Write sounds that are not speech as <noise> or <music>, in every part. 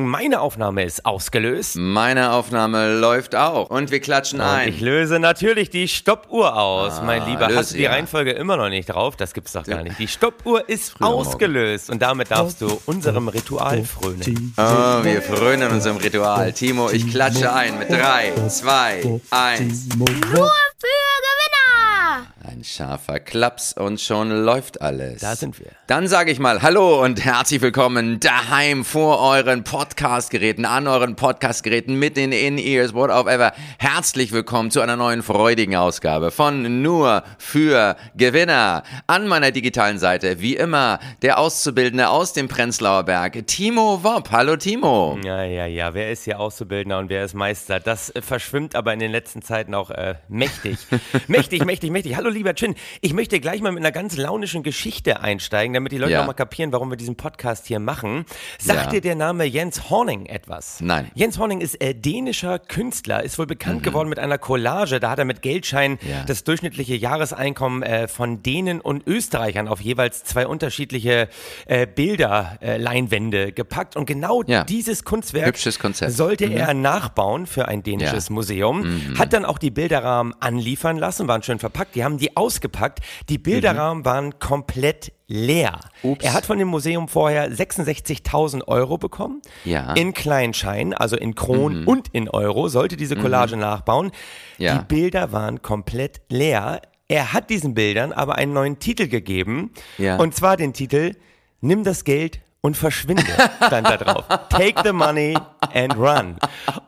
Meine Aufnahme ist ausgelöst. Meine Aufnahme läuft auch. Und wir klatschen Und ein. ich löse natürlich die Stoppuhr aus. Ah, mein Lieber, hast du die ja. Reihenfolge immer noch nicht drauf? Das gibt's doch gar nicht. Die Stoppuhr ist Früher morgen. ausgelöst. Und damit darfst du unserem Ritual frönen. Oh, wir frönen unserem Ritual. Timo, ich klatsche ein mit drei, zwei, eins. Nur für Gewinner! Ein scharfer Klaps und schon läuft alles. Da sind wir. Dann sage ich mal Hallo und herzlich willkommen daheim vor euren Podcastgeräten, an euren Podcastgeräten, mit den In-Ears, whatever. Herzlich willkommen zu einer neuen freudigen Ausgabe von Nur für Gewinner. An meiner digitalen Seite, wie immer, der Auszubildende aus dem Prenzlauer Berg, Timo Wopp. Hallo Timo. Ja, ja, ja. Wer ist hier Auszubildender und wer ist Meister? Das äh, verschwimmt aber in den letzten Zeiten auch äh, mächtig. <laughs> mächtig, mächtig, mächtig. Hallo, lieber Chin. Ich möchte gleich mal mit einer ganz launischen Geschichte einsteigen, damit die Leute Ja. auch mal kapieren, warum wir diesen Podcast hier machen. Sagt Ja. dir der Name Jens Horning etwas? Nein. Jens Horning ist äh, dänischer Künstler, ist wohl bekannt geworden mit einer Collage. Da hat er mit Geldschein Mhm. Ja. das durchschnittliche Jahreseinkommen äh, von Dänen und Österreichern auf jeweils zwei unterschiedliche äh, Bilder, äh, Leinwände gepackt. Und genau Ja. dieses Kunstwerk sollte er nachbauen für ein dänisches Ja. Mhm. Museum. Hat dann auch die Bilderrahmen anliefern lassen, waren schön verpackt. Die haben die ausgepackt. Die Bilderrahmen waren komplett leer. Mhm. Ups. Er hat von dem Museum vorher 66.000 Euro bekommen. Ja. In Kleinschein, also in Kron und in Euro, sollte diese Collage nachbauen. Ja. Die Bilder waren komplett leer. Er hat diesen Bildern aber einen neuen Titel gegeben. Ja. Und zwar den Titel Nimm das Geld und verschwinde, stand da drauf. Take the money and run.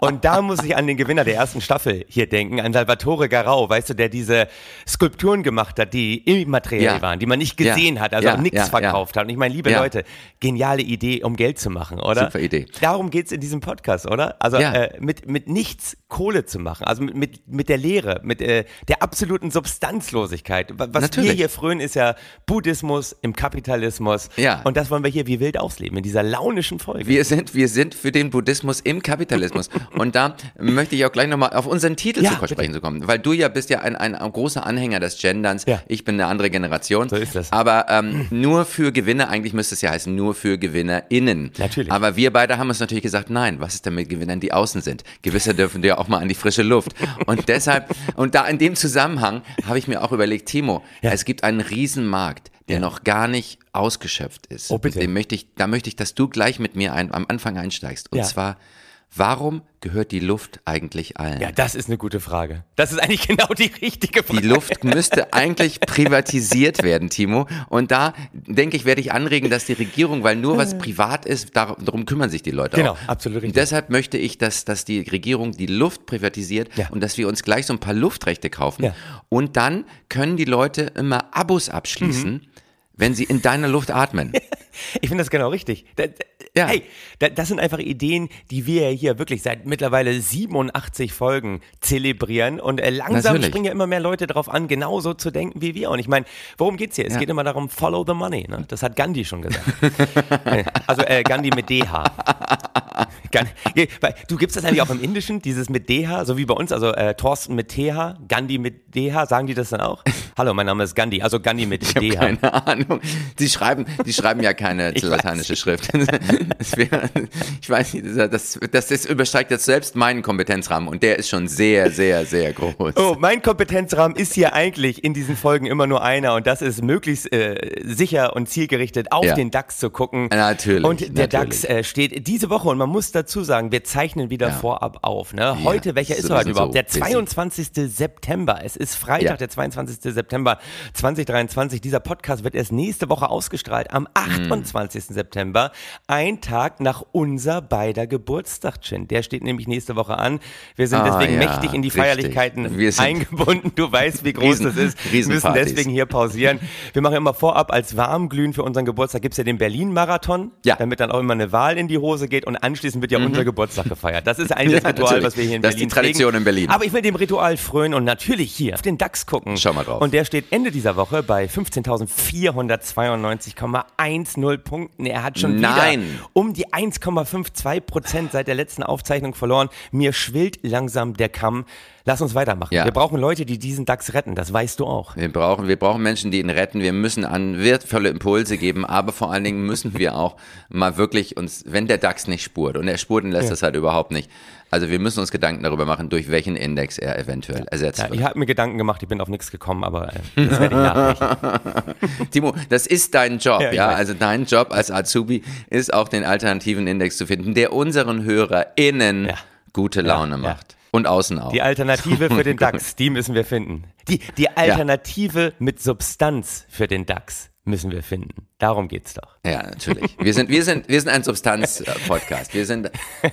Und da muss ich an den Gewinner der ersten Staffel hier denken, an Salvatore Garau, weißt du, der diese Skulpturen gemacht hat, die immateriell Ja. waren, die man nicht Ja. gesehen hat, also Ja, auch nichts ja, verkauft hat. Und ich meine, liebe Ja. Leute, geniale Idee, um Geld zu machen, oder? Super Idee. Darum geht's in diesem Podcast, oder? Also Ja. äh, mit, mit nichts Kohle zu machen, also mit, mit, mit der Lehre, mit äh, der absoluten Substanzlosigkeit. Wa- Was wir Natürlich. hier frönen, ist ja Buddhismus im Kapitalismus. Ja. Und das wollen wir hier wie wild ausleben, in dieser launischen Folge. Wir sind, wir sind für den Buddhismus im Kapitalismus. <laughs> Und da möchte ich auch gleich nochmal auf unseren Titel Ja, zu sprechen zu kommen. Weil du ja bist ja ein, ein, großer Anhänger des Genderns. Ja. Ich bin eine andere Generation. So ist das. Aber ähm, nur für Gewinner, eigentlich müsste es ja heißen, nur für GewinnerInnen. Natürlich. Aber wir beide haben uns natürlich gesagt, nein, was ist denn mit Gewinnern, die außen sind? Gewisse dürfen ja auch mal an die frische Luft. Und deshalb, und da in dem Zusammenhang habe ich mir auch überlegt, Timo, Ja. es gibt einen Riesenmarkt, der noch gar nicht ausgeschöpft ist. Oh, bitte. Dem möchte ich, da möchte ich, dass du gleich mit mir ein, am Anfang einsteigst. Und Ja. zwar, warum gehört die Luft eigentlich allen? ja, das ist eine gute Frage. Das ist eigentlich <laughs> genau die richtige Frage. Die Luft müsste eigentlich privatisiert werden, Timo. Und da, denke ich, werde ich anregen, dass die Regierung, weil nur was privat ist, dar darum kümmern sich die Leute Genau, auch. absolut richtig. Und deshalb möchte ich, dass, dass die Regierung die Luft privatisiert Ja. und dass wir uns gleich so ein paar Luftrechte kaufen. Ja. Und dann können die Leute immer Abos abschließen, Mhm. Wenn sie in deiner Luft atmen. <laughs> Ich finde das genau richtig. Da, da, Ja. Hey, da, das sind einfach Ideen, die wir hier wirklich seit mittlerweile 87 Folgen zelebrieren. Und äh, langsam Natürlich. springen ja immer mehr Leute darauf an, genauso zu denken wie wir. Und ich meine, worum geht's hier? Es Ja. geht immer darum, follow the money. Ne? Das hat Gandhi schon gesagt. <laughs> Also äh, Gandhi mit DH. <laughs> Gan- weil Du gibst das eigentlich auch im Indischen, dieses mit DH, so wie bei uns, also äh, Thorsten mit TH, Gandhi mit DH, sagen die das dann auch? Hallo, mein Name ist Gandhi, also Gandhi mit Ich habe DH. keine Ahnung. Die schreiben, die schreiben ja keine <laughs> lateinische Schrift. Das wär, ich weiß nicht, das, das ist, übersteigt jetzt selbst meinen Kompetenzrahmen und der ist schon sehr, sehr, sehr groß. Oh, mein Kompetenzrahmen ist hier eigentlich in diesen Folgen immer nur einer und das ist möglichst äh, sicher und zielgerichtet auf Ja. den DAX zu gucken. Natürlich, Und der natürlich. DAX äh, steht diese Woche und man muss dazu sagen, wir zeichnen wieder Ja. vorab auf. Ne? Heute, welcher ist heute überhaupt? so Der busy. 22. September. Es ist Freitag, Ja. der 22. September 2023. Dieser Podcast wird erst nächste Woche ausgestrahlt, am 28. September. Ein Tag nach unser beider Geburtstag, Chin. Der steht nämlich nächste Woche an. Wir sind Ah, deswegen ja, mächtig in die richtig. Feierlichkeiten eingebunden. Du weißt, wie groß Riesen- das ist. Wir müssen deswegen hier pausieren. Wir machen immer vorab als Warmglühen für unseren Geburtstag gibt's ja den Berlin-Marathon, Ja. damit dann auch immer eine Wahl in die Hose geht und anschließend wird ja unser Geburtstag gefeiert. Das ist eigentlich das <laughs> Ja, Ritual, natürlich. was wir hier in Das ist Berlin die Tradition pflegen. in Berlin. Aber ich will dem Ritual frönen und natürlich hier auf den DAX gucken. Schau mal drauf. Und der steht Ende dieser Woche bei 15.492,10 Punkten. Er hat schon Nein. wieder um die 1,52 Prozent seit der letzten Aufzeichnung verloren. Mir schwillt langsam der Kamm. Lass uns weitermachen. Ja. Wir brauchen Leute, die diesen DAX retten. Das weißt du auch. Wir brauchen, wir brauchen Menschen, die ihn retten. Wir müssen an wertvolle Impulse geben, aber vor allen Dingen müssen wir auch mal wirklich uns, wenn der DAX nicht spurt und er spurten lässt das halt überhaupt nicht. Also wir müssen uns Gedanken darüber machen, durch welchen Index er eventuell ersetzt Ja, wird. ich habe mir Gedanken gemacht, ich bin auf nichts gekommen, aber äh, das werde ich nachreichen. <laughs> Timo, das ist dein Job, Ja, ja. Also dein Job als Azubi ist auch den alternativen Index zu finden, der unseren HörerInnen Ja. gute Laune ja. macht. Und außen auch. Die Alternative für den <laughs> DAX, die müssen wir finden. Die, die Alternative mit Substanz für den DAX müssen wir finden. Darum geht's doch. Ja, natürlich. Wir sind, wir sind, wir sind ein Substanz-Podcast. Wir sind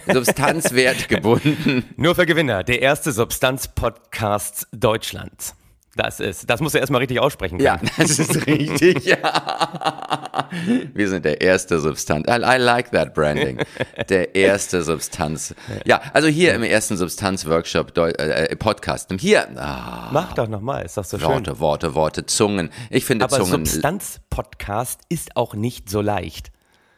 substanzwertgebunden. <laughs> Nur für Gewinner, der erste Substanz-Podcast Deutschlands. Das ist, das musst du erstmal richtig aussprechen können. Ja, <laughs> das ist richtig. Ja. <laughs> Wir sind der erste Substanz. I, I like that branding. Der erste Substanz. Ja, also hier im ersten Substanz-Workshop, Deu- äh, Podcast. Hier, ah, Mach doch nochmal, ist doch so schön. Worte, Worte, Worte, Zungen. Ich finde Aber Zungen Substanz-Podcast ist auch nicht so leicht.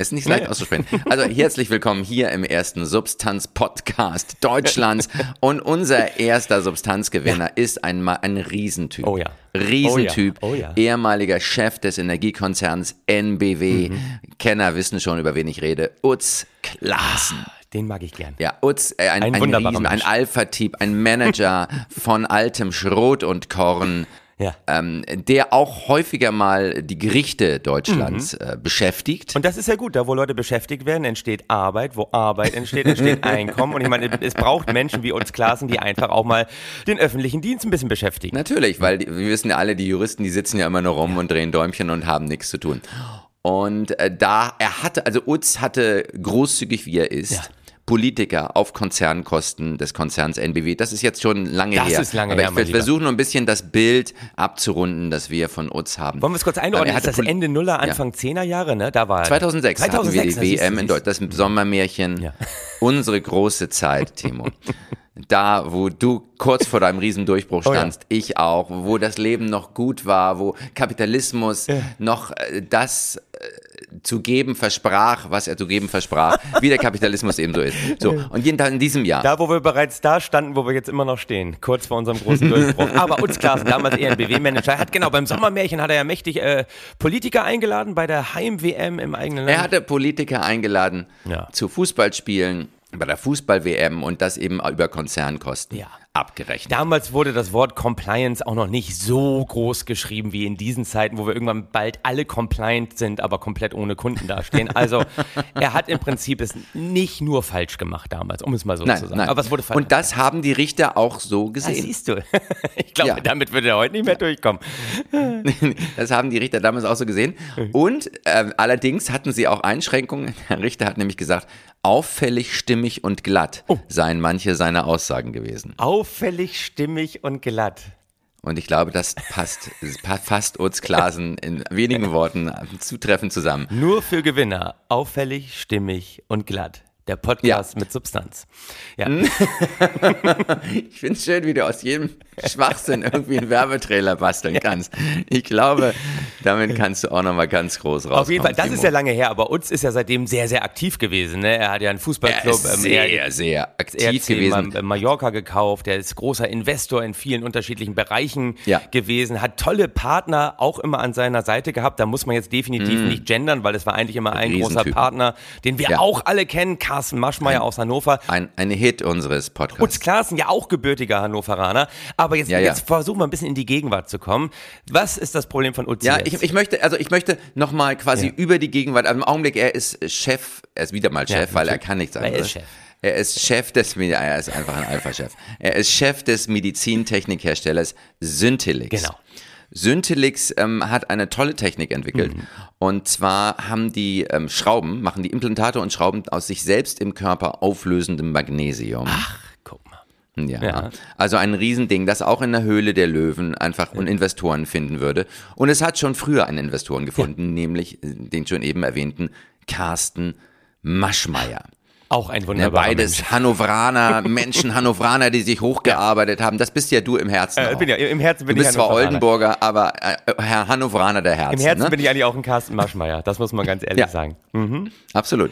Ist nicht leicht auszusprechen. Also herzlich willkommen hier im ersten Substanz-Podcast Deutschlands. Und unser erster Substanzgewinner ist ein, Ma- ein Riesentyp. Oh ja. Riesentyp. Oh ja. Oh ja. Ehemaliger Chef des Energiekonzerns NBW. Mhm. Kenner wissen schon, über wen ich rede. Utz Klaassen. Den mag ich gern. Ja, Utz, äh, ein, Ein ein, Riesen, ein. Alpha-Typ, ein Manager von altem Schrot und Korn. Ja. Ähm, der auch häufiger mal die Gerichte Deutschlands Mhm. äh, beschäftigt. Und das ist ja gut, da wo Leute beschäftigt werden, entsteht Arbeit, wo Arbeit entsteht, entsteht <laughs> Einkommen. Und ich meine, es braucht Menschen wie uns Klassen, die einfach auch mal den öffentlichen Dienst ein bisschen beschäftigen. Natürlich, weil die, wir wissen ja alle, die Juristen, die sitzen ja immer nur rum und drehen Däumchen und haben nichts zu tun. Und äh, da, er hatte, also Utz hatte großzügig wie er ist, Ja. Politiker auf Konzernkosten des Konzerns NBW. Das ist jetzt schon lange Das her. ist lange Aber her, ich mein Lieber. versuche nur ein bisschen das Bild abzurunden, das wir von Utz haben. Wollen wir es kurz einordnen? Ist das Poli- Ende Nuller, Anfang Zehner Jahre, ne? Da war 2006, hatten wir 2006, die WM in Deutschland, das Sommermärchen, Ja. unsere große Zeit, Timo. Da, wo du kurz vor deinem Riesendurchbruch Oh ja. standst, ich auch, wo das Leben noch gut war, wo Kapitalismus noch äh, das äh, zu geben versprach, was er zu geben versprach, wie der Kapitalismus eben so ist. So, und jeden Tag in diesem Jahr. Da, wo wir bereits da standen, wo wir jetzt immer noch stehen, kurz vor unserem großen Durchbruch. <laughs> Aber uns Klassen, damals ENBW-Manager, hat genau beim Sommermärchen hat er ja mächtig äh, Politiker eingeladen bei der Heim-WM im eigenen Land. Er hatte Politiker eingeladen Ja. zu Fußballspielen bei der Fußball-WM und das eben über Konzernkosten Ja. Abgerechnet. Damals wurde das Wort Compliance auch noch nicht so groß geschrieben wie in diesen Zeiten, wo wir irgendwann bald alle compliant sind, aber komplett ohne Kunden dastehen. Also er hat im Prinzip es nicht nur falsch gemacht damals, um es mal so Nein, zu sagen. nein. Aber es wurde falsch. Und das haben die Richter auch so das gesehen. siehst du. <laughs> Ich glaube, Ja. damit würde er heute nicht mehr durchkommen. <laughs> Das haben die Richter damals auch so gesehen. Und ähm, allerdings hatten sie auch Einschränkungen. Der Richter hat nämlich gesagt, auffällig, stimmig und glatt Oh. seien manche seiner Aussagen gewesen. Auffällig, stimmig und glatt. Und ich glaube, das passt, fasst Utz Klasen in wenigen Worten zutreffend zusammen. Nur für Gewinner. Auffällig, stimmig und glatt. Der Podcast mit Substanz. Ja. <laughs> Ich finde es schön, wie du aus jedem Schwachsinn irgendwie einen Werbetrailer basteln kannst. Ich glaube, damit kannst du auch nochmal ganz groß rauskommen. Auf jeden Fall, das Timo. ist ja lange her, aber Utz ist ja seitdem sehr, sehr aktiv gewesen. Ne? Er hat ja einen er Fußballclub. ist ähm, sehr, er- sehr aktiv gewesen. Ma- Mallorca gekauft, der ist großer Investor in vielen unterschiedlichen Bereichen Ja. gewesen, hat tolle Partner auch immer an seiner Seite gehabt. Da muss man jetzt definitiv Mm. nicht gendern, weil es war eigentlich immer ein großer. Partner, den wir Ja. auch alle kennen, Carsten Maschmeyer aus Hannover. Ein, ein Hit unseres Podcasts. Utz Klaassen, ja auch gebürtiger Hannoveraner. Aber jetzt, Ja, ja. jetzt versuchen wir ein bisschen in die Gegenwart zu kommen. Was ist das Problem von Utz Ja, ich, ich möchte, also ich möchte nochmal quasi Ja. über die Gegenwart, also im Augenblick, er ist Chef, er ist wieder mal Chef, weil er kann nichts Weil er anderes. ist Chef. Er ist Chef des, er ist einfach ein Alpha-Chef. Er ist Chef des Medizintechnikherstellers Synthelix. Genau. Synthelix ähm, hat eine tolle Technik entwickelt. Mhm. Und zwar haben die ähm, Schrauben, machen die Implantate und Schrauben aus sich selbst im Körper auflösendem Magnesium. Mal. Ja. Ja. Also ein Riesending, das auch in der Höhle der Löwen einfach und Investoren finden würde. Und es hat schon früher einen Investoren gefunden, nämlich äh, den schon eben erwähnten Carsten Maschmeyer. Auch ein Ja, wunderbarer beides Mensch. Hannoveraner, <laughs> Menschen Hannoveraner, die sich hochgearbeitet haben. Das bist ja du im Herzen. Äh, bin ja, Im Herzen bin du bist ich zwar. Oldenburger, aber äh, Herr Hannoveraner der Herzen. Im Herzen ne? bin ich eigentlich auch ein Carsten Maschmeyer. Das muss man ganz ehrlich Ja. sagen. Absolut.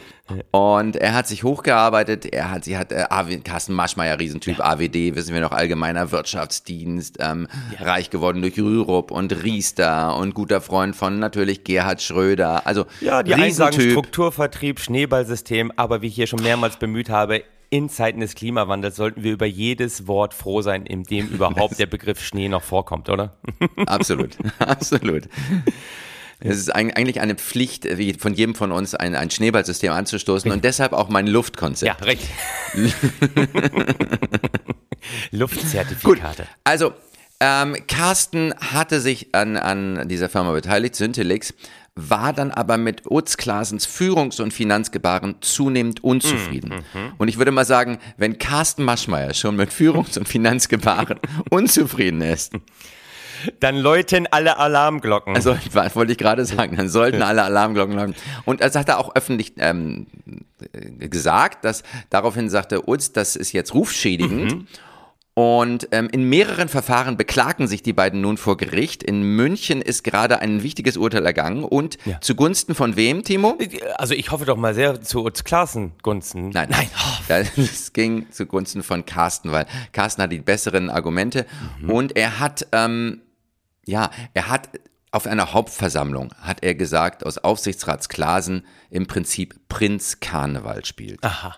Und er hat sich hochgearbeitet. Er hat, sie hat äh, Carsten Maschmeyer, Riesentyp, AWD, wissen wir noch, allgemeiner Wirtschaftsdienst, ähm, reich geworden durch Rürup und Riester und guter Freund von natürlich Gerhard Schröder. Also Ja, die Riesentyp. Strukturvertrieb, Schneeballsystem, aber wie hier schon mehrmals bemüht habe, in Zeiten des Klimawandels sollten wir über jedes Wort froh sein, in dem <laughs> überhaupt der Begriff Schnee noch vorkommt, oder? <laughs> Absolut, <laughs> absolut. Es ist eig- eigentlich eine Pflicht, von jedem von uns ein, ein Schneeballsystem anzustoßen und deshalb auch mein Luftkonzept. Ja, recht. Gut, Luftzertifikate. also ähm, Carsten hatte sich an, an dieser Firma beteiligt, Syntelix, war dann aber mit Utz Klasens Führungs- und Finanzgebaren zunehmend unzufrieden. Und ich würde mal sagen, wenn Carsten Maschmeyer schon mit Führungs- und Finanzgebaren <laughs> unzufrieden ist, Dann läuten alle Alarmglocken. Also, wa- wollte ich gerade sagen, dann sollten alle Alarmglocken läuten. Und das hat er auch öffentlich ähm, äh, gesagt, dass daraufhin sagte Utz, das ist jetzt rufschädigend. Und ähm, in mehreren Verfahren beklagen sich die beiden nun vor Gericht. In München ist gerade ein wichtiges Urteil ergangen. Und Ja. zugunsten von wem, Timo? also ich hoffe doch mal sehr zu Utz Klassen Gunsten. Nein, nein. <laughs> Das ging zugunsten von Carsten, weil Carsten hat die besseren Argumente und er hat, ähm, ja, er hat auf einer Hauptversammlung, hat er gesagt, aus Aufsichtsratsklasen im Prinzip Prinz Karneval spielt. Aha.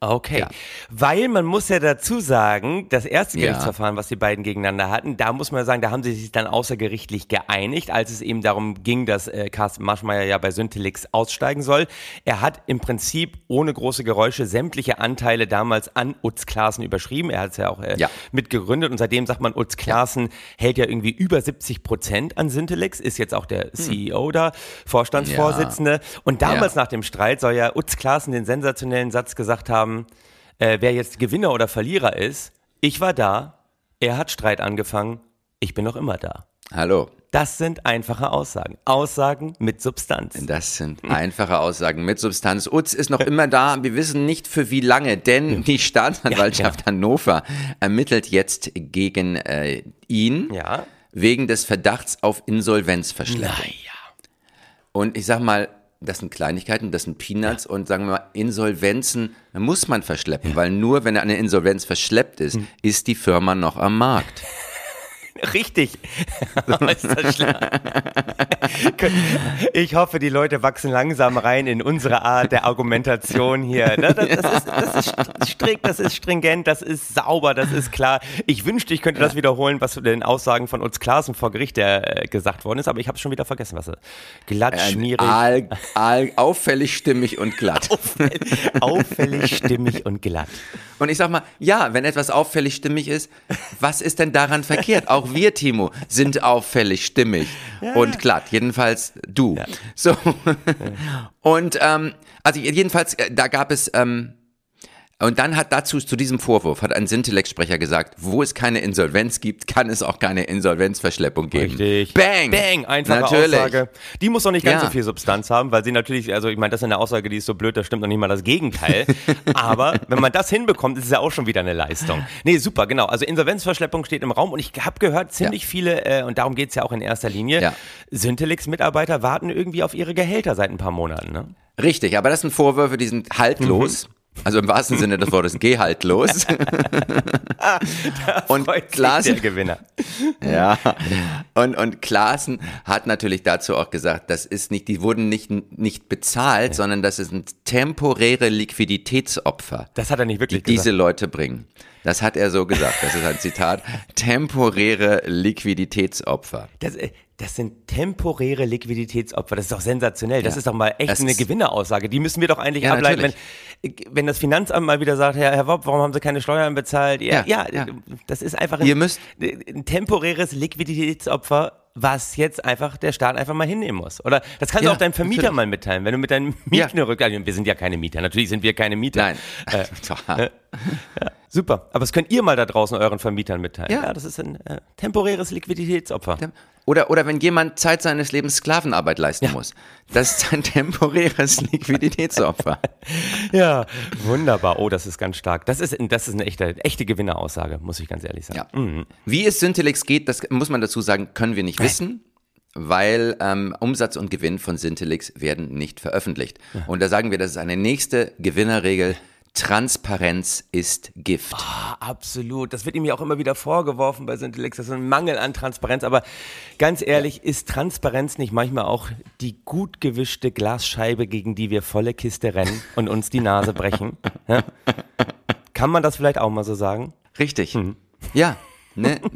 Okay. Ja. Weil man muss ja dazu sagen, das erste Ja. Gerichtsverfahren, was die beiden gegeneinander hatten, da muss man sagen, da haben sie sich dann außergerichtlich geeinigt, als es eben darum ging, dass äh, Carsten Maschmeyer ja bei Syntelix aussteigen soll. Er hat im Prinzip ohne große Geräusche sämtliche Anteile damals an Utz Klaassen überschrieben. Er hat es ja auch äh, Ja. mitgegründet und seitdem sagt man, Utz Klaassen hält ja irgendwie über 70 Prozent an Syntelix, ist jetzt auch der CEO da, Vorstandsvorsitzende. Und damals Ja. nach dem Streit soll ja Utz Klaassen den sensationellen Satz gesagt haben, äh, wer jetzt Gewinner oder Verlierer ist, ich war da, er hat Streit angefangen, ich bin noch immer da. Hallo. Das sind einfache Aussagen. Aussagen mit Substanz. Das sind einfache Aussagen mit Substanz. Utz ist noch immer da. Wir wissen nicht für wie lange, denn die Staatsanwaltschaft Hannover ermittelt jetzt gegen äh, ihn Ja. wegen des Verdachts auf Insolvenzverschleppung. Naja. Und ich sag mal, das sind Kleinigkeiten, das sind Peanuts und sagen wir mal, Insolvenzen muss man verschleppen, weil nur wenn eine Insolvenz verschleppt ist, Hm. ist die Firma noch am Markt. Richtig. <laughs> <laughs> ich hoffe, die Leute wachsen langsam rein in unsere Art der Argumentation hier. Das, das, ist, das ist strikt, das ist stringent, das ist sauber, das ist klar. Ich wünschte, ich könnte das wiederholen, was zu den Aussagen von Utz Klaassen vor Gericht der, äh, gesagt worden ist, aber ich habe es schon wieder vergessen, was er. Glatt, schmierig, All, all, auffällig stimmig und glatt. <laughs> auffällig, stimmig und glatt. Und ich sag mal, ja, wenn etwas auffällig stimmig ist, was ist denn daran verkehrt? Auch wir, Timo, sind <laughs> auffällig stimmig und glatt. Jedenfalls du. So. <laughs> Und ähm, also jedenfalls, äh, da gab es. Ähm, und dann hat dazu, zu diesem Vorwurf, hat ein Sintelec-Sprecher gesagt, wo es keine Insolvenz gibt, kann es auch keine Insolvenzverschleppung geben. Richtig. Bang! Bang! Einfache Natürlich. Aussage. Die muss noch nicht ganz Ja. so viel Substanz haben, weil sie natürlich, also ich meine, das ist eine Aussage, die ist so blöd, da stimmt noch nicht mal das Gegenteil. <laughs> Aber wenn man das hinbekommt, ist es ja auch schon wieder eine Leistung. Nee, super, genau. Also Insolvenzverschleppung steht im Raum und ich habe gehört, ziemlich viele, äh, und darum geht's ja auch in erster Linie, Ja. Syntelix-Mitarbeiter warten irgendwie auf ihre Gehälter seit ein paar Monaten. Ne? Richtig, aber das sind Vorwürfe, die sind haltlos. Also im wahrsten Sinne des Wortes gehaltlos. <laughs> und Freut sich Klaassen, der Gewinner. ja. Und, und Klaassen hat natürlich dazu auch gesagt, das ist nicht, die wurden nicht, nicht bezahlt, sondern das sind temporäre Liquiditätsopfer, Das hat er nicht die wirklich diese gesagt. Leute bringen. Das hat er so gesagt. Das ist ein Zitat. <laughs> Temporäre Liquiditätsopfer. Das, äh, das sind temporäre Liquiditätsopfer. Das ist doch sensationell. Das Ja. ist doch mal echt Das eine Gewinneraussage. Die müssen wir doch eigentlich Ja, ableiten, wenn, natürlich. wenn das Finanzamt mal wieder sagt, Herr, Herr Wopp, warum haben Sie keine Steuern bezahlt? Ja, ja, Ja, ja. das ist einfach ein, müsst- ein temporäres Liquiditätsopfer, was jetzt einfach der Staat einfach mal hinnehmen muss. Oder das kannst Ja, du auch deinem Vermieter natürlich. mal mitteilen, wenn du mit deinen Ja. Mieten rück... Also, wir sind ja keine Mieter, natürlich sind wir keine Mieter. Nein. Äh, <laughs> Doch. Super. Aber das könnt ihr mal da draußen euren Vermietern mitteilen. Ja. das ist ein äh, temporäres Liquiditätsopfer. Oder, oder wenn jemand Zeit seines Lebens Sklavenarbeit leisten muss. Das ist ein temporäres <laughs> Liquiditätsopfer. Ja, wunderbar. Oh, das ist ganz stark. Das ist, das ist eine echte, echte Gewinneraussage, muss ich ganz ehrlich sagen. Ja. Wie es Syntelix geht, das muss man dazu sagen, können wir nicht wissen. Weil ähm, Umsatz und Gewinn von Syntelix werden nicht veröffentlicht. Und da sagen wir, das ist eine nächste Gewinnerregel. Transparenz ist Gift. Ah, absolut. Das wird ihm ja auch immer wieder vorgeworfen bei Syntelix. Das ist ein Mangel an Transparenz. Aber ganz ehrlich, ist Transparenz nicht manchmal auch die gut gewischte Glasscheibe, gegen die wir volle Kiste rennen und uns die Nase brechen? <laughs> Ja? Kann man das vielleicht auch mal so sagen? Richtig. Ja. Ne? <laughs>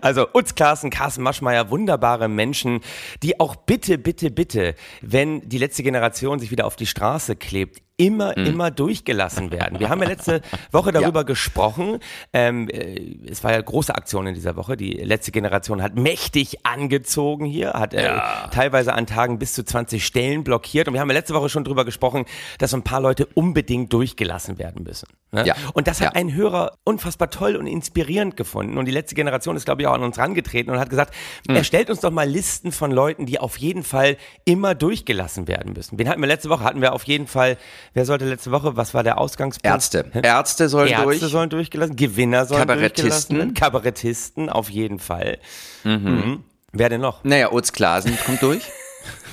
Also Utz Klaassen, Carsten Maschmeyer, wunderbare Menschen, die auch bitte, bitte, bitte, wenn die letzte Generation sich wieder auf die Straße klebt, immer, immer durchgelassen werden. Wir haben ja letzte <laughs> Woche darüber gesprochen. Ähm, äh, es war ja große Aktion in dieser Woche. Die letzte Generation hat mächtig angezogen hier, hat äh, teilweise an Tagen bis zu 20 Stellen blockiert. Und wir haben ja letzte Woche schon drüber gesprochen, dass so ein paar Leute unbedingt durchgelassen werden müssen. Ne? Ja. Und das hat Ja. ein Hörer unfassbar toll und inspirierend gefunden. Und die letzte Generation ist, glaube ich, auch an uns rangetreten und hat gesagt, Hm. erstellt uns doch mal Listen von Leuten, die auf jeden Fall immer durchgelassen werden müssen. Wen hatten wir letzte Woche? Hatten wir auf jeden Fall, wer sollte letzte Woche, was war der Ausgangspunkt? Ärzte. Ärzte sollen Ärzte durch. sollen durchgelassen, Gewinner sollen Kabarettisten. durchgelassen werden, Kabarettisten auf jeden Fall. Mhm. Wer denn noch? Naja, Utz Glasen kommt durch.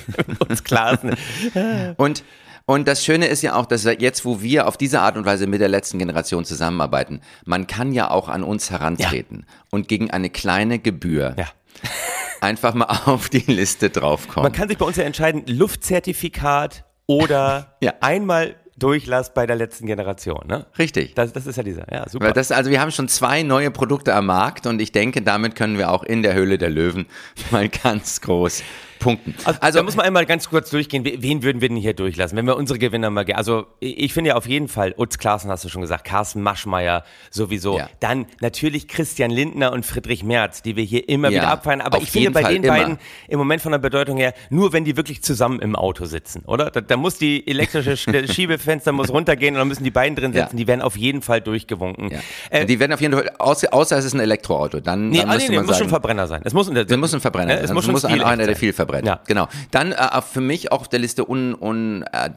<laughs> Klar ist. Und, und das Schöne ist ja auch, dass jetzt, wo wir auf diese Art und Weise mit der letzten Generation zusammenarbeiten, man kann ja auch an uns herantreten und gegen eine kleine Gebühr Ja. <laughs> einfach mal auf die Liste draufkommen. Man kann sich bei uns ja entscheiden, Luftzertifikat oder <laughs> Ja. einmal Durchlass bei der letzten Generation. Ne? Richtig. Das, das ist ja dieser. Ja, super. Das, also wir haben schon zwei neue Produkte am Markt und ich denke, damit können wir auch in der Höhle der Löwen <laughs> mal ganz groß punkten. Also, da muss man einmal ganz kurz durchgehen, we- wen würden wir denn hier durchlassen, wenn wir unsere Gewinner mal, also ich finde ja auf jeden Fall, Utz Klaassen hast du schon gesagt, Carsten Maschmeyer sowieso, Ja. dann natürlich Christian Lindner und Friedrich Merz, die wir hier immer Ja, wieder abfeiern, aber ich finde bei Fall den immer. beiden im Moment von der Bedeutung her, nur wenn die wirklich zusammen im Auto sitzen, oder? Da, da muss die elektrische Sch- <laughs> Schiebefenster muss runtergehen und dann müssen die beiden drin Ja. sitzen, die werden auf jeden Fall durchgewunken. ja. Äh, die werden auf jeden Fall, außer, außer es ist ein Elektroauto, dann, Nee, dann ah, nee, nee, muss sagen, schon Verbrenner sein. Es muss, ein- muss ein Verbrenner Ja, sein. Es Also muss muss ein, einer, der viel verbrennt. Ja. Genau. Dann äh, für mich auch auf der Liste un, un, äh,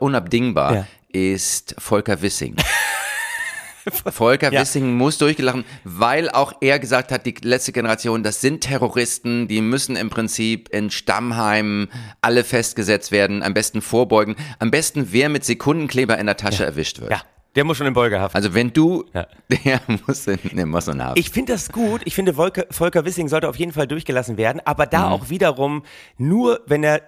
unabdingbar Ja. ist Volker Wissing. <laughs> Volker Ja. Wissing muss durchgelachen, weil auch er gesagt hat, die letzte Generation, das sind Terroristen, die müssen im Prinzip in Stammheimen alle festgesetzt werden, am besten vorbeugen, am besten wer mit Sekundenkleber in der Tasche erwischt wird. Ja, der muss schon in Beugehaft. Also wenn du, Ja. <laughs> der muss in, der muss in Haft. Ich finde das gut. Ich finde, Volker, Volker Wissing sollte auf jeden Fall durchgelassen werden, aber da Mhm. auch wiederum nur, wenn er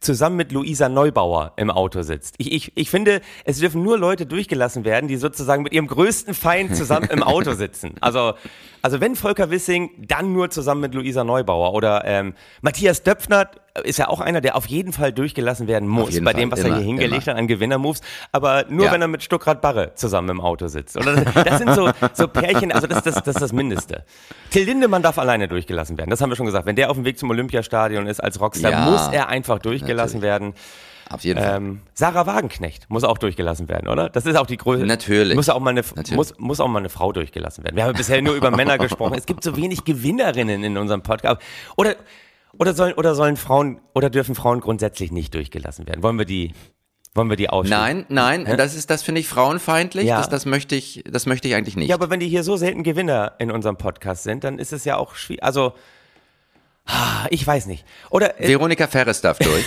zusammen mit Luisa Neubauer im Auto sitzt. Ich, ich, ich finde, es dürfen nur Leute durchgelassen werden, die sozusagen mit ihrem größten Feind zusammen im Auto sitzen. <laughs> Also, also wenn Volker Wissing, dann nur zusammen mit Luisa Neubauer. Oder ähm, Matthias Döpfner ist ja auch einer, der auf jeden Fall durchgelassen werden muss, bei Fall, dem, was er immer, hier hingelegt immer. hat an Gewinnermoves. Aber nur Ja. wenn er mit Stuckrad Barre zusammen im Auto sitzt. Oder das, sind so, so Pärchen, also das, das, das ist das Mindeste. Till Lindemann darf alleine durchgelassen werden. Das haben wir schon gesagt. Wenn der auf dem Weg zum Olympiastadion ist als Rockstar, Ja, muss er einfach durchgelassen werden. Auf jeden Fall. Ähm, Sarah Wagenknecht muss auch durchgelassen werden, oder? Das ist auch die Größe. Natürlich. Muss auch mal eine, Natürlich. muss, muss auch mal eine Frau durchgelassen werden. Wir haben bisher nur über Männer gesprochen. Es gibt so wenig Gewinnerinnen in unserem Podcast. Oder, oder sollen, oder sollen Frauen, oder dürfen Frauen grundsätzlich nicht durchgelassen werden? Wollen wir die, wollen wir die ausschließen? Nein, nein, das ist, das finde ich frauenfeindlich. Ja. Das, das möchte ich, das möchte ich eigentlich nicht. Ja, aber wenn die hier so selten Gewinner in unserem Podcast sind, dann ist es ja auch schwierig. Also, ich weiß nicht. Oder äh, Veronika Ferres darf <laughs> durch,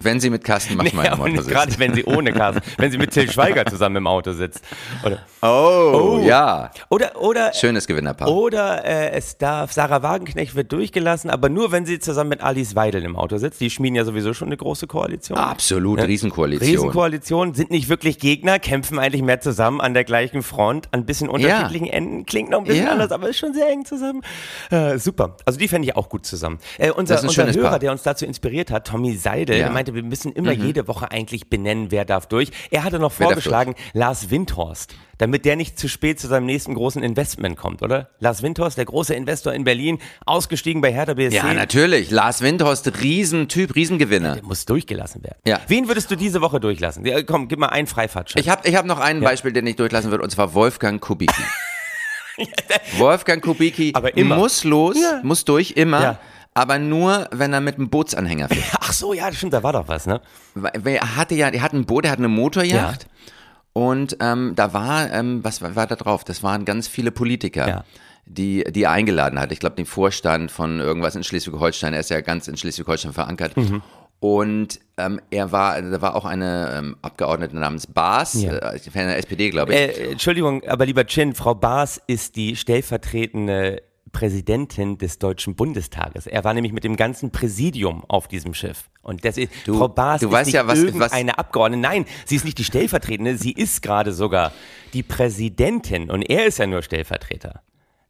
wenn sie mit Carsten Maschmeyer ja, im Auto sitzt. gerade wenn sie ohne Carsten, wenn sie mit Till Schweiger zusammen im Auto sitzt. Oder, Oh, ja. oder, oder Schönes Gewinnerpaar. Oder äh, es darf, Sarah Wagenknecht wird durchgelassen, aber nur wenn sie zusammen mit Alice Weidel im Auto sitzt. Die schmieden ja sowieso schon eine große Koalition. Absolut, Riesenkoalition. Riesenkoalition, sind nicht wirklich Gegner, kämpfen eigentlich mehr zusammen an der gleichen Front, an ein bisschen unterschiedlichen Enden. Klingt noch ein bisschen Ja. anders, aber ist schon sehr eng zusammen. Äh, super. Also die fände ich auch gut zusammen. Äh, unser unser Hörer, Paar. der uns dazu inspiriert hat, Tommy Seidel, Ja. Mhm. der meinte, wir müssen immer jede Woche eigentlich benennen, wer darf durch. Er hatte noch Wer vorgeschlagen, Lars Windhorst, damit der nicht zu spät zu seinem nächsten großen Investment kommt, oder? Lars Windhorst, der große Investor in Berlin, ausgestiegen bei Hertha BSC. Ja, natürlich. Lars Windhorst, Riesentyp, Riesengewinner. Der muss durchgelassen werden. Ja. Wen würdest du diese Woche durchlassen? Ja, komm, gib mal einen Freifahrtschein. Ich habe ich hab noch ein Beispiel, den ich durchlassen würde, und zwar Wolfgang Kubicki. <laughs> Wolfgang Kubicki Aber immer. muss los, Ja. muss durch, immer. Ja. Aber nur, wenn er mit einem Bootsanhänger fährt. <laughs> Ach so, ja, das stimmt, da war doch was, ne? Weil Er hatte ja, er hat ein Boot, er hat eine Motorjacht. Und ähm, da war, ähm, was war, war da drauf? Das waren ganz viele Politiker, Ja. die, die er eingeladen hat. Ich glaube, den Vorstand von irgendwas in Schleswig-Holstein. Er ist ja ganz in Schleswig-Holstein verankert. Mhm. Und ähm, er war, da war auch eine ähm, Abgeordnete namens Baas, Ja. äh, von der SPD, glaube ich. Äh, Entschuldigung, aber lieber Chin, Frau Baas ist die stellvertretende Präsidentin des Deutschen Bundestages. Er war nämlich mit dem ganzen Präsidium auf diesem Schiff. Und das ist, Du- Frau Baas du ist weißt nicht ja, was- irgendeine Abgeordnete. Nein, sie ist nicht die Stellvertretende, sie ist gerade sogar die Präsidentin und er ist ja nur Stellvertreter.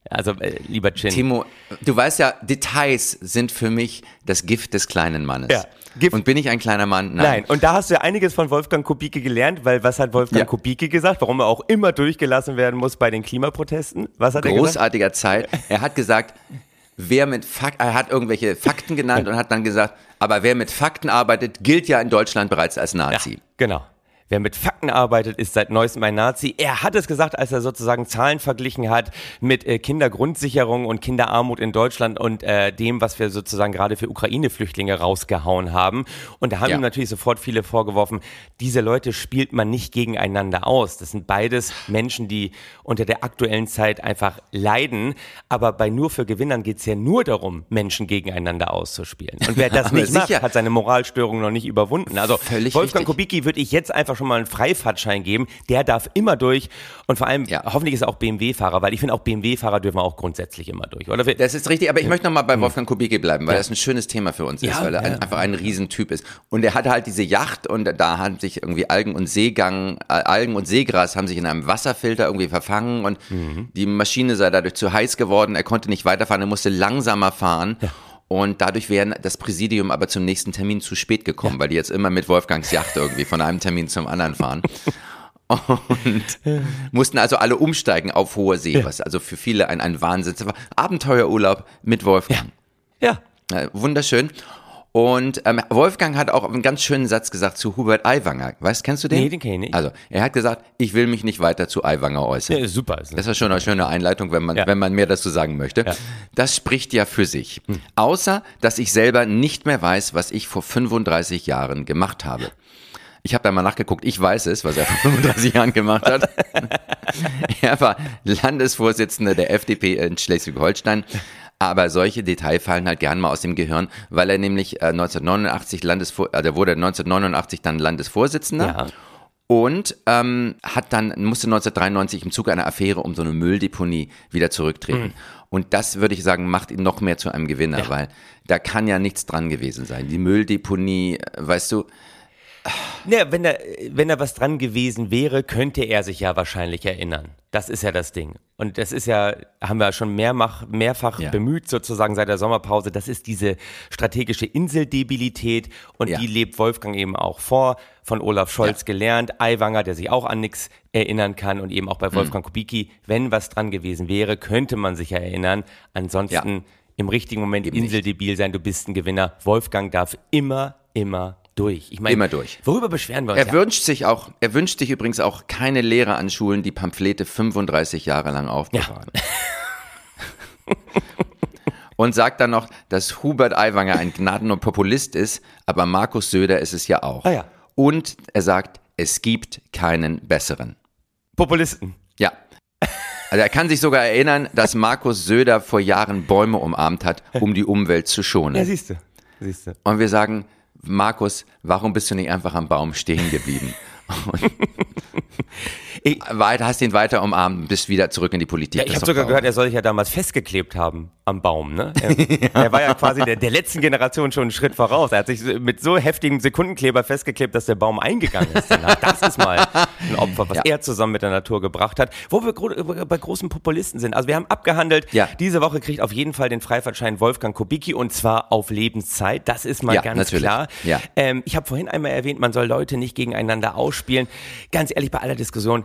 Also, äh, lieber Chin. Timo, du weißt ja, Details sind für mich das Gift des kleinen Mannes. Ja, Gift- Und bin ich ein kleiner Mann? Nein, und da hast du ja einiges von Wolfgang Kubicki gelernt, weil was hat Wolfgang Ja. Kubicki gesagt, warum er auch immer durchgelassen werden muss bei den Klimaprotesten? Was hat er gesagt? Großartiger Zeit. Er hat gesagt, wer mit Fakten, er hat irgendwelche Fakten genannt und hat dann gesagt, aber wer mit Fakten arbeitet, gilt ja in Deutschland bereits als Nazi. Genau. Wer mit Fakten arbeitet, ist seit neuestem ein Nazi. Er hat es gesagt, als er sozusagen Zahlen verglichen hat mit äh, Kindergrundsicherung und Kinderarmut in Deutschland und äh, dem, was wir sozusagen gerade für Ukraine-Flüchtlinge rausgehauen haben. Und da haben Ja. ihm natürlich sofort viele vorgeworfen, diese Leute spielt man nicht gegeneinander aus. Das sind beides Menschen, die unter der aktuellen Zeit einfach leiden. Aber bei nur für Gewinnern geht es ja nur darum, Menschen gegeneinander auszuspielen. Und wer das <laughs> nicht macht, hat seine Moralstörung noch nicht überwunden. Also Völlig Wolfgang richtig. Kubicki würde ich jetzt einfach schon mal einen Freifahrtschein geben. Der darf immer durch. Und vor allem, Ja. hoffentlich ist er auch BMW-Fahrer, weil ich finde auch BMW-Fahrer dürfen auch grundsätzlich immer durch, oder? Das ist richtig, aber ich möchte nochmal bei Wolfgang Kubicki bleiben, weil das ein schönes Thema für uns ist, Ja, weil er ja. ein, einfach ein Riesentyp ist. Und er hatte halt diese Yacht und da haben sich irgendwie Algen und Seegang, äh, Algen und Seegras haben sich in einem Wasserfilter irgendwie verfangen und Mhm. die Maschine sei dadurch zu heiß geworden, er konnte nicht weiterfahren, er musste langsamer fahren. Und dadurch wäre das Präsidium aber zum nächsten Termin zu spät gekommen, weil die jetzt immer mit Wolfgangs Yacht irgendwie von einem Termin zum anderen fahren. <laughs> Und mussten also alle umsteigen auf hohe See, was also für viele ein, ein Wahnsinn war. Abenteuerurlaub mit Wolfgang. Ja. Äh, wunderschön. Und ähm, Wolfgang hat auch einen ganz schönen Satz gesagt zu Hubert Aiwanger. Weißt, kennst du den? Nee, den kenn ich nicht. Also, er hat gesagt, ich will mich nicht weiter zu Aiwanger äußern. ja super. Das ist schon eine schöne Einleitung, wenn man, Ja. wenn man mehr dazu sagen möchte. Das spricht ja für sich. Außer, dass ich selber nicht mehr weiß, was ich vor 35 Jahren gemacht habe. Ich habe da mal nachgeguckt, ich weiß es, was er vor 35 Jahren gemacht hat. <laughs> er war Landesvorsitzender der FDP in Schleswig-Holstein. Aber solche Details fallen halt gern mal aus dem Gehirn, weil er nämlich äh, 1989 Landesvor der wurde 1989 dann Landesvorsitzender Ja. und ähm, hat dann musste 1993 im Zuge einer Affäre um so eine Mülldeponie wieder zurücktreten. Und das würde ich sagen macht ihn noch mehr zu einem Gewinner, weil da kann ja nichts dran gewesen sein. Die Mülldeponie, äh, weißt du, Ja, wenn da, wenn da was dran gewesen wäre, könnte er sich ja wahrscheinlich erinnern. Das ist ja das Ding. Und das ist ja, haben wir schon mehrmach, mehrfach Ja. bemüht, sozusagen seit der Sommerpause. Das ist diese strategische Inseldebilität und Ja. die lebt Wolfgang eben auch vor, von Olaf Scholz Ja. gelernt, Aiwanger, der sich auch an nichts erinnern kann und eben auch bei Wolfgang Kubicki, wenn was dran gewesen wäre, könnte man sich ja erinnern. Ansonsten im richtigen Moment Eben nicht. inseldebil sein, du bist ein Gewinner. Wolfgang darf immer, immer durch. Ich meine, Immer durch. Worüber beschweren wir uns? Er ja? wünscht sich auch, er wünscht sich übrigens auch keine Lehrer an Schulen, die Pamphlete 35 Jahre lang aufbewahren. <laughs> Und sagt dann noch, dass Hubert Aiwanger ein gnadenloser Populist ist, aber Markus Söder ist es ja auch. Ah ja. Und er sagt, es gibt keinen besseren. Populisten. Ja. Also er kann sich sogar erinnern, dass Markus Söder vor Jahren Bäume umarmt hat, um die Umwelt zu schonen. Ja, siehst du. Siehst du. Und wir sagen, Markus, warum bist du nicht einfach am Baum stehen geblieben? <laughs> <laughs> <laughs> Ich- weiter, hast ihn weiter umarmt, bist wieder zurück in die Politik. Ja, ich habe sogar gehört, er soll sich ja damals festgeklebt haben am Baum. Ne? <laughs> Er, er war ja quasi der, der letzten Generation schon einen Schritt voraus. Er hat sich mit so heftigem Sekundenkleber festgeklebt, dass der Baum eingegangen ist. danach. Das ist mal ein Opfer, was Ja. er zusammen mit der Natur gebracht hat. Wo wir gro bei großen Populisten sind. Also wir haben abgehandelt, Ja. diese Woche kriegt auf jeden Fall den Freifahrtschein Wolfgang Kubicki und zwar auf Lebenszeit. Das ist mal Ja, ganz natürlich. klar. Ja. Ähm, ich habe vorhin einmal erwähnt, man soll Leute nicht gegeneinander ausspielen. Ganz ehrlich, bei aller Diskussion,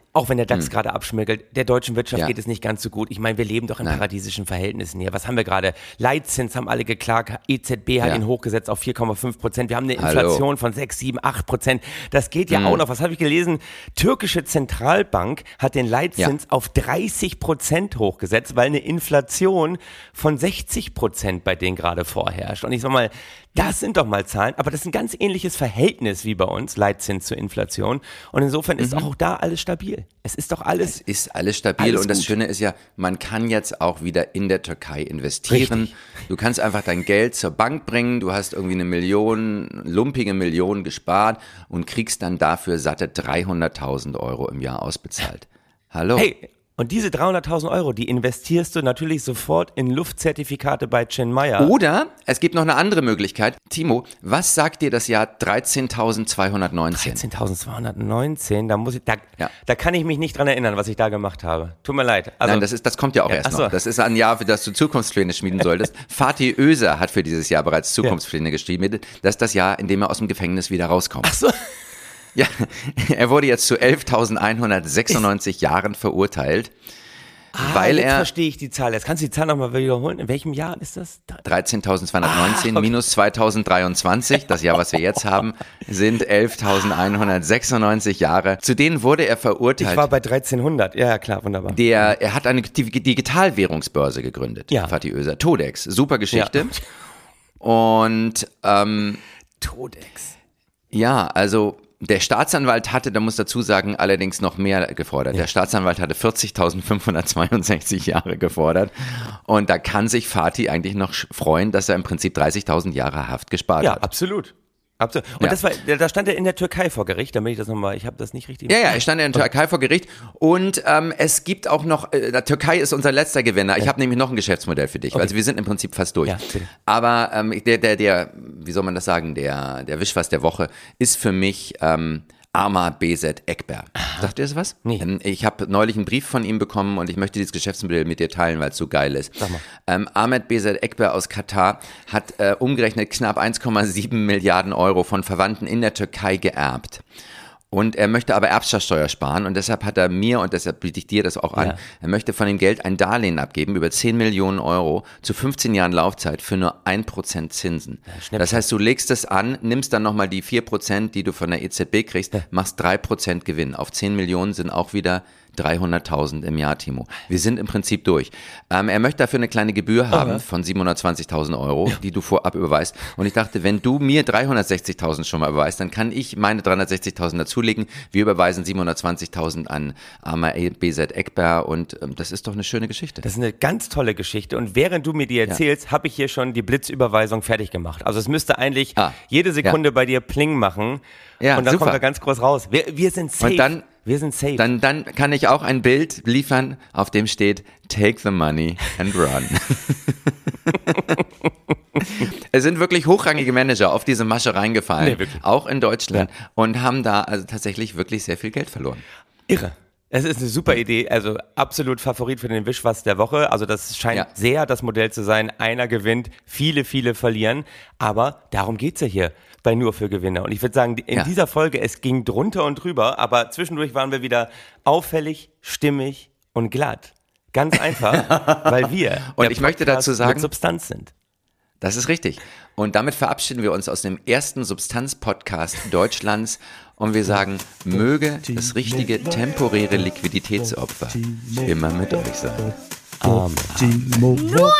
auch wenn der DAX gerade abschmirgelt, der deutschen Wirtschaft Hm. Ja. geht es nicht ganz so gut. Ich meine, wir leben doch in Nein. paradiesischen Verhältnissen hier. Was haben wir gerade? Leitzins haben alle geklagt, EZB hat Ja. ihn hochgesetzt auf 4,5 Prozent. Wir haben eine Hallo. Inflation von 6, 7, 8 Prozent. Das geht ja auch noch. Was habe ich gelesen? Türkische Zentralbank hat den Leitzins auf 30 Prozent hochgesetzt, weil eine Inflation von 60 Prozent bei denen gerade vorherrscht. Und ich sag mal, das sind doch mal Zahlen, aber das ist ein ganz ähnliches Verhältnis wie bei uns, Leitzins zur Inflation. Und insofern ist auch da alles stabil. Es ist doch alles Es ist alles stabil Alles und das gut. Schöne ist ja, man kann jetzt auch wieder in der Türkei investieren. Richtig. Du kannst einfach dein Geld zur Bank bringen, du hast irgendwie eine Million, lumpige Million gespart und kriegst dann dafür satte 300.000 Euro im Jahr ausbezahlt. Hallo? Hey, und diese 300.000 Euro, die investierst du natürlich sofort in Luftzertifikate bei Chen Meyer. Oder es gibt noch eine andere Möglichkeit. Timo, was sagt dir das Jahr 13.219? 13.219, da muss ich, da, Ja. da kann ich mich nicht dran erinnern, was ich da gemacht habe. Tut mir leid. Also, Nein, das, ist, das kommt ja auch Ja, erst so. noch. Das ist ein Jahr, für das du Zukunftspläne schmieden <laughs> solltest. Fatih Özer hat für dieses Jahr bereits Zukunftspläne geschrieben. Das ist das Jahr, in dem er aus dem Gefängnis wieder rauskommt. Ach so. Ja, <laughs> er wurde jetzt zu 11.196 Jahren verurteilt, weil Ah, jetzt er verstehe ich die Zahl. Jetzt kannst du die Zahl nochmal wiederholen. In welchem Jahr ist das? 13.219 Ah, minus 2023, das Jahr, was wir jetzt haben, sind 11.196 Jahre. Zu denen wurde er Ich verurteilt. war bei 1300. Ja, ja, klar, wunderbar. Der, er hat eine Dig- Digitalwährungsbörse gegründet, Ja. Fatih Özer. Todex, super Geschichte. Und ähm, Todex. ja, also der Staatsanwalt hatte, da muss dazu sagen, allerdings noch mehr gefordert. Der Staatsanwalt hatte 40.562 <laughs> Jahre gefordert. Und da kann sich Fatih eigentlich noch freuen, dass er im Prinzip 30.000 Jahre Haft gespart Ja, hat. absolut. Absolut. Und Ja. das war, da stand er in der Türkei vor Gericht, damit ich das nochmal, ich habe das nicht richtig. Ja, ja, er stand in der Türkei vor Gericht und ähm, es gibt auch noch, äh, der Türkei ist unser letzter Gewinner. Ich habe nämlich noch ein Geschäftsmodell für dich, also wir sind im Prinzip fast durch. Ja, bitte. Aber ähm, der, der, der, wie soll man das sagen, der, der Wischwas der Woche ist für mich ähm, Amar BZ Ekber. Sagt ihr das was? Nee. Ähm, Ich habe neulich einen Brief von ihm bekommen und ich möchte dieses Geschäftsmodell mit dir teilen, weil es so geil ist. Sag mal. Ähm, Ahmed BZ Ekber aus Katar hat äh, umgerechnet knapp 1,7 Milliarden Euro von Verwandten in der Türkei geerbt. Und er möchte aber Erbschaftssteuer sparen und deshalb hat er mir und deshalb biete ich dir das auch an, Ja. er möchte von dem Geld ein Darlehen abgeben über 10 Millionen Euro zu 15 Jahren Laufzeit für nur 1% Zinsen. Schnäppchen. das heißt, du legst es an, nimmst dann nochmal die 4%, die du von der EZB kriegst, machst 3% Gewinn. Auf 10 Millionen sind auch wieder 300.000 im Jahr, Timo. Wir sind im Prinzip durch. Ähm, er möchte dafür eine kleine Gebühr haben von 720.000 Euro, die du vorab überweist. Und ich dachte, wenn du mir 360.000 schon mal überweist, dann kann ich meine 360.000 dazulegen. Wir überweisen 720.000 an Amar BZ Ekber und ähm, das ist doch eine schöne Geschichte. Das ist eine ganz tolle Geschichte. Und während du mir die erzählst, habe ich hier schon die Blitzüberweisung fertig gemacht. Also es müsste eigentlich Ah, jede Sekunde bei dir Pling machen. Ja, und dann super. kommt er ganz groß raus. Wir, wir sind safe. Und dann- wir sind safe. Dann, dann kann ich auch ein Bild liefern, auf dem steht Take the money and run. <laughs> es sind wirklich hochrangige Manager auf diese Masche reingefallen, Nee, auch in Deutschland, und haben da also tatsächlich wirklich sehr viel Geld verloren. Irre. Es ist eine super Idee, also absolut Favorit für den Wischwas der Woche. Also das scheint Ja. sehr das Modell zu sein. Einer gewinnt, viele, viele verlieren. Aber darum geht's ja hier bei Nur für Gewinner. Und ich würde sagen, in Ja. dieser Folge, es ging drunter und drüber, aber zwischendurch waren wir wieder auffällig, stimmig und glatt. Ganz einfach, <laughs> weil wir Und ich möchte Podcast dazu sagen- mit Substanz sind. Das ist richtig. Und damit verabschieden wir uns aus dem ersten Substanz-Podcast Deutschlands und wir sagen, möge das richtige temporäre Liquiditätsopfer immer mit euch sein. Amen. Nur